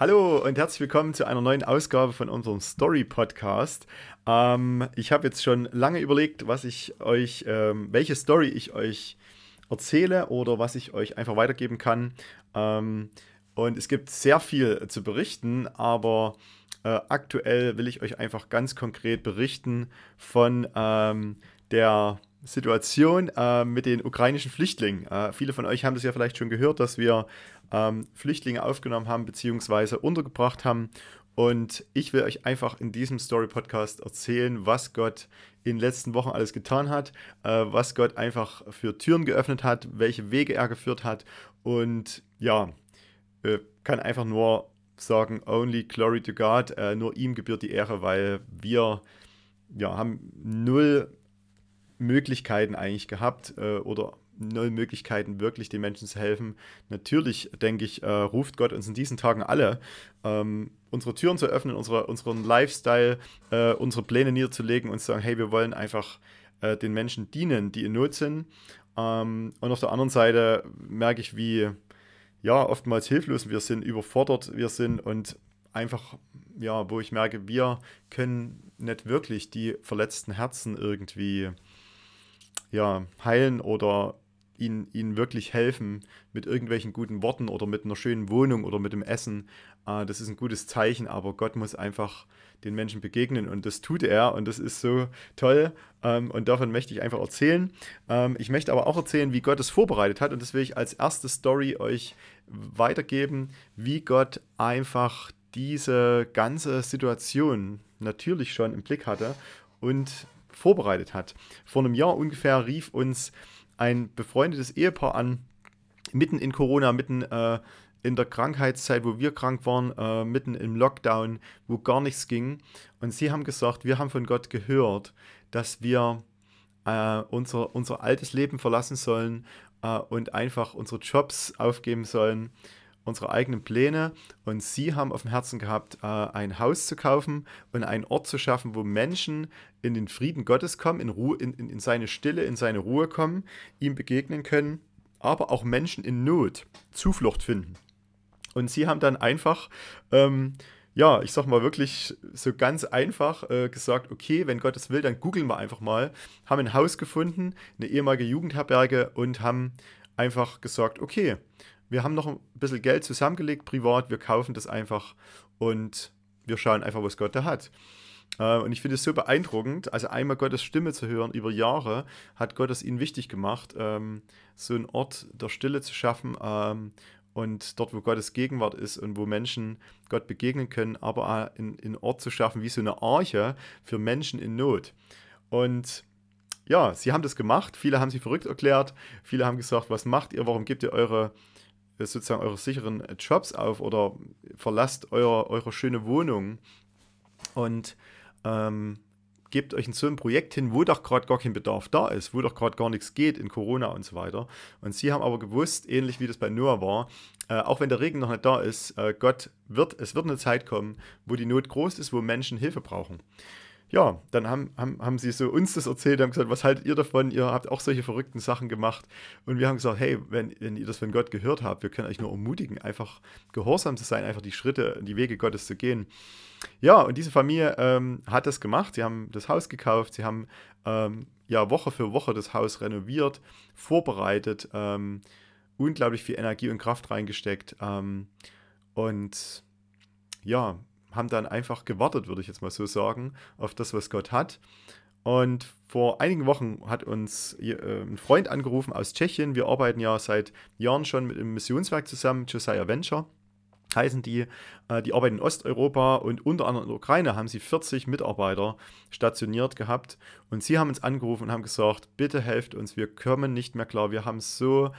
Hallo und herzlich willkommen zu einer neuen Ausgabe von unserem Story Podcast. Ähm, ich habe jetzt schon lange überlegt, was ich euch, ähm, welche Story ich euch erzähle oder was ich euch einfach weitergeben kann. Ähm, und es gibt sehr viel zu berichten, aber äh, aktuell will ich euch einfach ganz konkret berichten von ähm, der Situation äh, mit den ukrainischen Flüchtlingen. Äh, viele von euch haben das ja vielleicht schon gehört, dass wir ähm, Flüchtlinge aufgenommen haben bzw. untergebracht haben. Und ich will euch einfach in diesem Story-Podcast erzählen, was Gott in den letzten Wochen alles getan hat, äh, was Gott einfach für Türen geöffnet hat, welche Wege er geführt hat. Und ja, äh, kann einfach nur sagen, only glory to God, äh, nur ihm gebührt die Ehre, weil wir ja, haben null Möglichkeiten eigentlich gehabt äh, oder null Möglichkeiten, wirklich den Menschen zu helfen. Natürlich, denke ich, äh, ruft Gott uns in diesen Tagen alle, ähm, unsere Türen zu öffnen, unsere, unseren Lifestyle, äh, unsere Pläne niederzulegen und zu sagen, hey, wir wollen einfach äh, den Menschen dienen, die in Not sind. Ähm, und auf der anderen Seite merke ich, wie ja, oftmals hilflos wir sind, überfordert wir sind und einfach, ja, wo ich merke, wir können nicht wirklich die verletzten Herzen irgendwie ja, heilen oder ihnen, ihnen wirklich helfen mit irgendwelchen guten Worten oder mit einer schönen Wohnung oder mit dem Essen. Äh, das ist ein gutes Zeichen, aber Gott muss einfach den Menschen begegnen und das tut er und das ist so toll ähm, und davon möchte ich einfach erzählen. Ähm, ich möchte aber auch erzählen, wie Gott es vorbereitet hat und das will ich als erste Story euch weitergeben, wie Gott einfach diese ganze Situation natürlich schon im Blick hatte und vorbereitet hat. Vor einem Jahr ungefähr rief uns ein befreundetes Ehepaar an, mitten in Corona, mitten äh, in der Krankheitszeit, wo wir krank waren, äh, mitten im Lockdown, wo gar nichts ging. Und sie haben gesagt, wir haben von Gott gehört, dass wir äh, unser, unser altes Leben verlassen sollen äh, und einfach unsere Jobs aufgeben sollen unsere eigenen Pläne und sie haben auf dem Herzen gehabt, äh, ein Haus zu kaufen und einen Ort zu schaffen, wo Menschen in den Frieden Gottes kommen, in, Ruhe, in, in, in seine Stille, in seine Ruhe kommen, ihm begegnen können, aber auch Menschen in Not Zuflucht finden. Und sie haben dann einfach, ähm, ja, ich sag mal wirklich so ganz einfach äh, gesagt, okay, wenn Gott es will, dann googeln wir einfach mal, haben ein Haus gefunden, eine ehemalige Jugendherberge und haben einfach gesagt, okay, wir haben noch ein bisschen Geld zusammengelegt, privat, wir kaufen das einfach und wir schauen einfach, was Gott da hat. Äh, und ich finde es so beeindruckend, also einmal Gottes Stimme zu hören über Jahre, hat Gott es ihnen wichtig gemacht, ähm, so einen Ort der Stille zu schaffen ähm, und dort, wo Gottes Gegenwart ist und wo Menschen Gott begegnen können, aber einen Ort zu schaffen wie so eine Arche für Menschen in Not. Und ja, sie haben das gemacht, viele haben sie verrückt erklärt, viele haben gesagt, was macht ihr, warum gebt ihr eure sozusagen eure sicheren Jobs auf oder verlasst euer, eure schöne Wohnung und ähm, gebt euch in so ein Projekt hin, wo doch gerade gar kein Bedarf da ist, wo doch gerade gar nichts geht in Corona und so weiter. Und sie haben aber gewusst, ähnlich wie das bei Noah war, äh, auch wenn der Regen noch nicht da ist, äh, Gott wird, es wird eine Zeit kommen, wo die Not groß ist, wo Menschen Hilfe brauchen ja, dann haben, haben, haben sie so uns das erzählt, haben gesagt, was haltet ihr davon? Ihr habt auch solche verrückten Sachen gemacht. Und wir haben gesagt, hey, wenn, wenn ihr das von Gott gehört habt, wir können euch nur ermutigen, einfach gehorsam zu sein, einfach die Schritte, die Wege Gottes zu gehen. Ja, und diese Familie ähm, hat das gemacht. Sie haben das Haus gekauft, sie haben ähm, ja Woche für Woche das Haus renoviert, vorbereitet, ähm, unglaublich viel Energie und Kraft reingesteckt. Ähm, und ja, haben dann einfach gewartet, würde ich jetzt mal so sagen, auf das, was Gott hat. Und vor einigen Wochen hat uns äh, ein Freund angerufen aus Tschechien. Wir arbeiten ja seit Jahren schon mit dem Missionswerk zusammen, Josiah Venture heißen die. Äh, die arbeiten in Osteuropa und unter anderem in der Ukraine haben sie 40 Mitarbeiter stationiert gehabt. Und sie haben uns angerufen und haben gesagt, bitte helft uns, wir kommen nicht mehr klar, wir haben so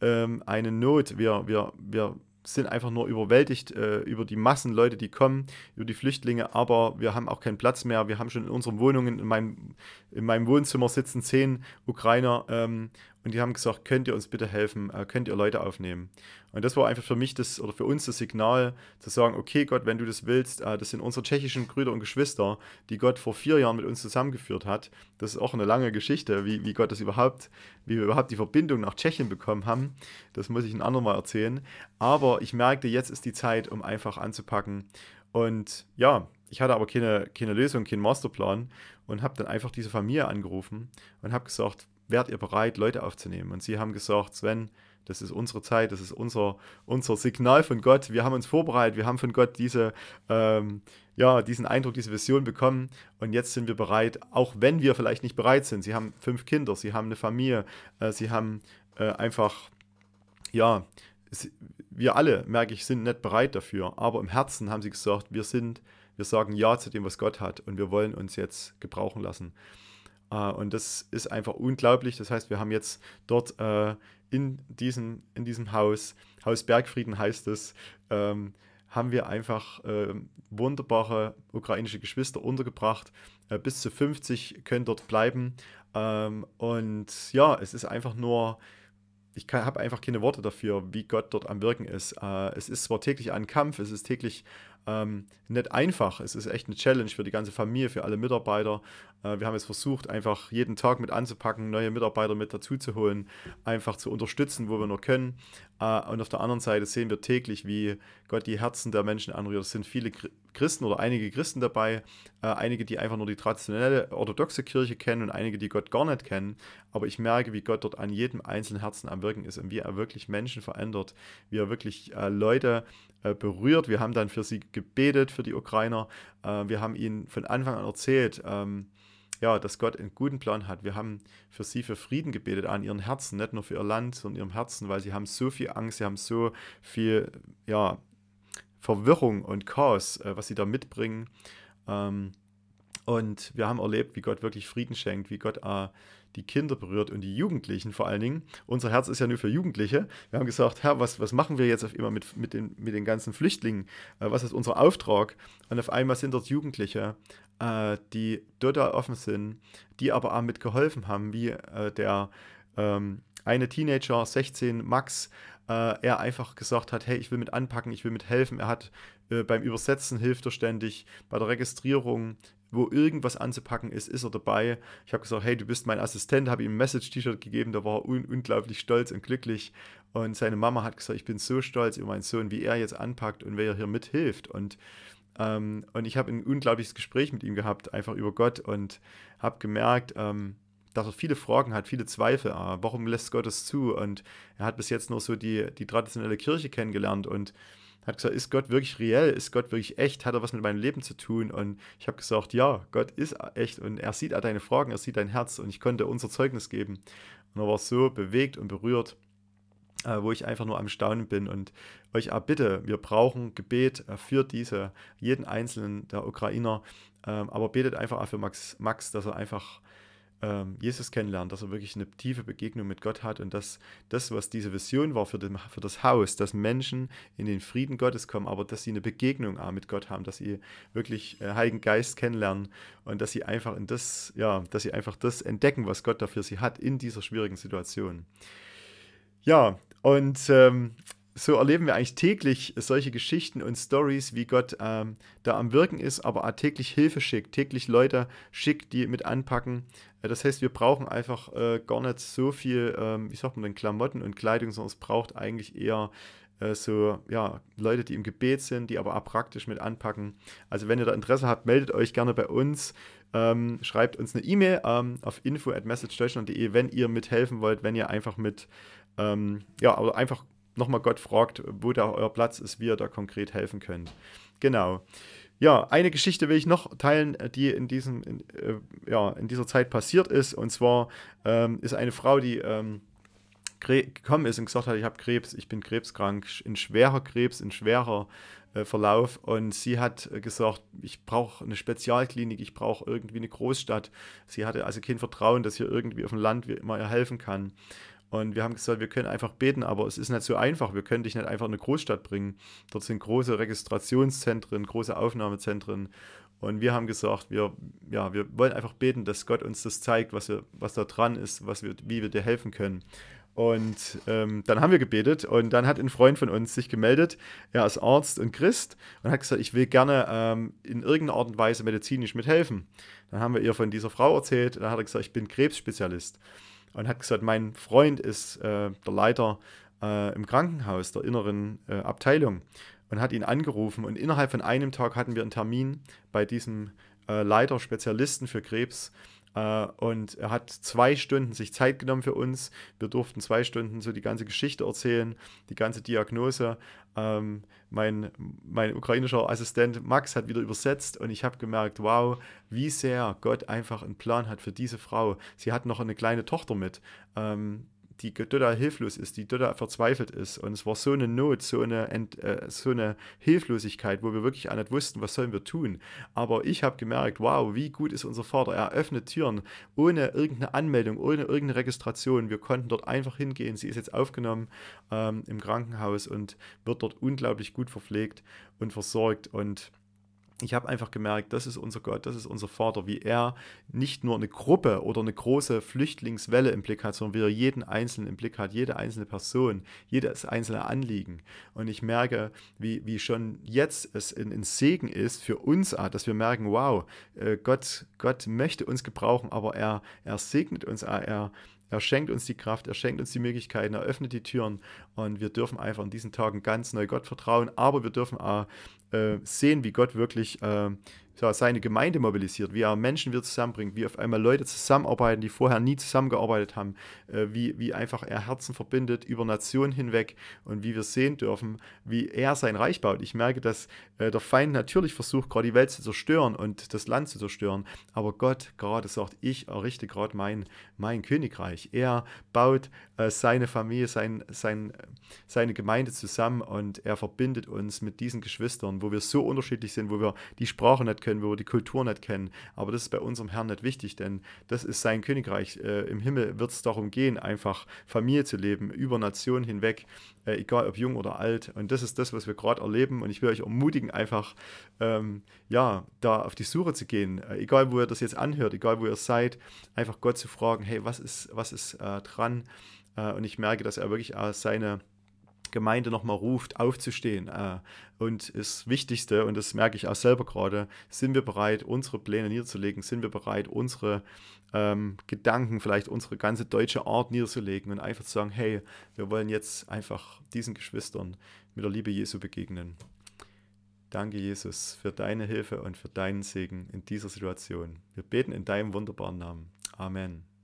ähm, eine Not, wir, wir, wir sind einfach nur überwältigt äh, über die Massen Leute, die kommen, über die Flüchtlinge, aber wir haben auch keinen Platz mehr. Wir haben schon in unseren Wohnungen, in meinem, in meinem Wohnzimmer sitzen zehn Ukrainer ähm, und die haben gesagt, könnt ihr uns bitte helfen, äh, könnt ihr Leute aufnehmen. Und das war einfach für mich das oder für uns das Signal zu sagen, okay Gott, wenn du das willst, äh, das sind unsere tschechischen Brüder und Geschwister, die Gott vor vier Jahren mit uns zusammengeführt hat. Das ist auch eine lange Geschichte, wie, wie Gott das überhaupt, wie wir überhaupt die Verbindung nach Tschechien bekommen haben. Das muss ich ein andermal erzählen. Aber ich merkte, jetzt ist die Zeit, um einfach anzupacken. Und ja, ich hatte aber keine, keine Lösung, keinen Masterplan und habe dann einfach diese Familie angerufen und habe gesagt, wärt ihr bereit, Leute aufzunehmen? Und sie haben gesagt, Sven, das ist unsere Zeit, das ist unser, unser Signal von Gott. Wir haben uns vorbereitet, wir haben von Gott diese, ähm, ja, diesen Eindruck, diese Vision bekommen und jetzt sind wir bereit, auch wenn wir vielleicht nicht bereit sind. Sie haben fünf Kinder, sie haben eine Familie, äh, sie haben äh, einfach, ja, wir alle, merke ich, sind nicht bereit dafür, aber im Herzen haben sie gesagt, wir sind, wir sagen Ja zu dem, was Gott hat und wir wollen uns jetzt gebrauchen lassen. Uh, und das ist einfach unglaublich. Das heißt, wir haben jetzt dort uh, in, diesem, in diesem Haus, Haus Bergfrieden heißt es, ähm, haben wir einfach äh, wunderbare ukrainische Geschwister untergebracht. Äh, bis zu 50 können dort bleiben. Ähm, und ja, es ist einfach nur ich habe einfach keine Worte dafür, wie Gott dort am Wirken ist. Äh, es ist zwar täglich ein Kampf, es ist täglich ähm, nicht einfach. Es ist echt eine Challenge für die ganze Familie, für alle Mitarbeiter. Äh, wir haben jetzt versucht, einfach jeden Tag mit anzupacken, neue Mitarbeiter mit dazu zu holen, einfach zu unterstützen, wo wir nur können. Äh, und auf der anderen Seite sehen wir täglich, wie Gott die Herzen der Menschen anrührt. Es sind viele Christen oder einige Christen dabei, äh, einige, die einfach nur die traditionelle orthodoxe Kirche kennen und einige, die Gott gar nicht kennen. Aber ich merke, wie Gott dort an jedem einzelnen Herzen am Wirken ist und wie er wirklich Menschen verändert, wie er wirklich äh, Leute berührt. Wir haben dann für sie gebetet, für die Ukrainer. Äh, wir haben ihnen von Anfang an erzählt, ähm, ja, dass Gott einen guten Plan hat. Wir haben für sie für Frieden gebetet an ihren Herzen, nicht nur für ihr Land, sondern ihrem Herzen, weil sie haben so viel Angst, sie haben so viel, ja, Verwirrung und Chaos, äh, was sie da mitbringen. Ähm, und wir haben erlebt, wie Gott wirklich Frieden schenkt, wie Gott äh, die Kinder berührt und die Jugendlichen vor allen Dingen. Unser Herz ist ja nur für Jugendliche. Wir haben gesagt, Herr, was, was machen wir jetzt auf immer mit, mit, den, mit den ganzen Flüchtlingen? Äh, was ist unser Auftrag? Und auf einmal sind dort Jugendliche, äh, die total offen sind, die aber auch mitgeholfen haben, wie äh, der ähm, eine Teenager, 16, Max, er einfach gesagt hat, hey, ich will mit anpacken, ich will mit helfen. Er hat äh, beim Übersetzen hilft er ständig, bei der Registrierung, wo irgendwas anzupacken ist, ist er dabei. Ich habe gesagt, hey, du bist mein Assistent, habe ihm ein Message-T-Shirt gegeben, da war er un unglaublich stolz und glücklich. Und seine Mama hat gesagt, ich bin so stolz über meinen Sohn, wie er jetzt anpackt und wer hier mithilft. Und ähm, und ich habe ein unglaubliches Gespräch mit ihm gehabt, einfach über Gott und habe gemerkt, ähm, dass er viele Fragen hat, viele Zweifel. Ah, warum lässt Gott es zu? Und er hat bis jetzt nur so die, die traditionelle Kirche kennengelernt und hat gesagt, ist Gott wirklich reell? Ist Gott wirklich echt? Hat er was mit meinem Leben zu tun? Und ich habe gesagt, ja, Gott ist echt und er sieht all deine Fragen, er sieht dein Herz und ich konnte unser Zeugnis geben. Und er war so bewegt und berührt, äh, wo ich einfach nur am Staunen bin und euch auch bitte, wir brauchen Gebet äh, für diese, jeden einzelnen der Ukrainer, ähm, aber betet einfach auch für Max, Max dass er einfach ähm, Jesus kennenlernt, dass er wirklich eine tiefe Begegnung mit Gott hat und dass das, was diese Vision war für, den, für das Haus, dass Menschen in den Frieden Gottes kommen, aber dass sie eine Begegnung mit Gott haben, dass sie wirklich äh, Heiligen Geist kennenlernen und dass sie einfach in das, ja, dass sie einfach das entdecken, was Gott dafür sie hat in dieser schwierigen Situation. Ja, und ähm, so erleben wir eigentlich täglich solche Geschichten und Stories, wie Gott ähm, da am Wirken ist, aber täglich Hilfe schickt, täglich Leute schickt, die mit anpacken. Äh, das heißt, wir brauchen einfach äh, gar nicht so viel, ähm, wie sagt man denn, Klamotten und Kleidung, sondern es braucht eigentlich eher äh, so, ja, Leute, die im Gebet sind, die aber auch praktisch mit anpacken. Also wenn ihr da Interesse habt, meldet euch gerne bei uns. Ähm, schreibt uns eine E-Mail ähm, auf info at messagedeutschland.de, wenn ihr mithelfen wollt, wenn ihr einfach mit, ähm, ja, aber einfach nochmal Gott fragt, wo da euer Platz ist, wie ihr da konkret helfen könnt. Genau. Ja, eine Geschichte will ich noch teilen, die in, diesem, in, äh, ja, in dieser Zeit passiert ist. Und zwar ähm, ist eine Frau, die ähm, gekommen ist und gesagt hat, ich habe Krebs, ich bin krebskrank, in schwerer Krebs, in schwerer äh, Verlauf. Und sie hat gesagt, ich brauche eine Spezialklinik, ich brauche irgendwie eine Großstadt. Sie hatte also kein Vertrauen, dass hier irgendwie auf dem Land immer ihr helfen kann. Und wir haben gesagt, wir können einfach beten, aber es ist nicht so einfach. Wir können dich nicht einfach in eine Großstadt bringen. Dort sind große Registrationszentren, große Aufnahmezentren. Und wir haben gesagt, wir, ja, wir wollen einfach beten, dass Gott uns das zeigt, was, wir, was da dran ist, was wir, wie wir dir helfen können. Und ähm, dann haben wir gebetet und dann hat ein Freund von uns sich gemeldet, er ist Arzt und Christ und hat gesagt, ich will gerne ähm, in irgendeiner Art und Weise medizinisch mithelfen. Dann haben wir ihr von dieser Frau erzählt, dann hat er gesagt, ich bin Krebsspezialist und hat gesagt, mein Freund ist äh, der Leiter äh, im Krankenhaus der inneren äh, Abteilung und hat ihn angerufen und innerhalb von einem Tag hatten wir einen Termin bei diesem äh, Leiter Spezialisten für Krebs und er hat zwei Stunden sich Zeit genommen für uns. Wir durften zwei Stunden so die ganze Geschichte erzählen, die ganze Diagnose. Ähm, mein, mein ukrainischer Assistent Max hat wieder übersetzt und ich habe gemerkt, wow, wie sehr Gott einfach einen Plan hat für diese Frau. Sie hat noch eine kleine Tochter mit. Ähm, die total hilflos ist, die total verzweifelt ist. Und es war so eine Not, so eine, Ent, äh, so eine Hilflosigkeit, wo wir wirklich auch nicht wussten, was sollen wir tun. Aber ich habe gemerkt, wow, wie gut ist unser Vater. Er öffnet Türen ohne irgendeine Anmeldung, ohne irgendeine Registration. Wir konnten dort einfach hingehen. Sie ist jetzt aufgenommen ähm, im Krankenhaus und wird dort unglaublich gut verpflegt und versorgt. Und ich habe einfach gemerkt, das ist unser Gott, das ist unser Vater, wie er nicht nur eine Gruppe oder eine große Flüchtlingswelle im Blick hat, sondern wie er jeden Einzelnen im Blick hat, jede einzelne Person, jedes einzelne Anliegen. Und ich merke, wie, wie schon jetzt es ein, Segen ist für uns, dass wir merken, wow, äh, Gott, Gott möchte uns gebrauchen, aber er, er segnet uns, er schenkt uns die Kraft, er schenkt uns die Möglichkeiten, er öffnet die Türen und wir dürfen einfach in diesen Tagen ganz neu Gott vertrauen, aber wir dürfen auch äh, sehen, wie Gott wirklich äh, seine Gemeinde mobilisiert, wie er Menschen wieder zusammenbringt, wie auf einmal Leute zusammenarbeiten, die vorher nie zusammengearbeitet haben, äh, wie, wie einfach er Herzen verbindet über Nationen hinweg und wie wir sehen dürfen, wie er sein Reich baut. Ich merke, dass äh, der Feind natürlich versucht, gerade die Welt zu zerstören und das Land zu zerstören, aber Gott gerade sagt, ich errichte gerade mein, mein Königreich. Er baut äh, seine Familie, sein, sein, seine Gemeinde zusammen und er verbindet uns mit diesen Geschwistern, wo wir so unterschiedlich sind, wo wir die Sprache nicht können, wo wir die Kultur nicht kennen. Aber das ist bei unserem Herrn nicht wichtig, denn das ist sein Königreich. Äh, Im Himmel wird es darum gehen, einfach Familie zu leben, über Nationen hinweg, äh, egal ob jung oder alt. Und das ist das, was wir gerade erleben. Und ich will euch ermutigen, einfach ähm, ja, da auf die Suche zu gehen. Äh, egal, wo ihr das jetzt anhört, egal, wo ihr seid, einfach Gott zu fragen, hey, was ist, was ist äh, dran? Äh, und ich merke, dass er wirklich äh, seine Gemeinde nochmal ruft, aufzustehen. Äh, und das Wichtigste, und das merke ich auch selber gerade, sind wir bereit, unsere Pläne niederzulegen, sind wir bereit, unsere ähm, Gedanken, vielleicht unsere ganze deutsche Art niederzulegen und einfach zu sagen, hey, wir wollen jetzt einfach diesen Geschwistern mit der Liebe Jesu begegnen. Danke, Jesus, für deine Hilfe und für deinen Segen in dieser Situation. Wir beten in deinem wunderbaren Namen. Amen.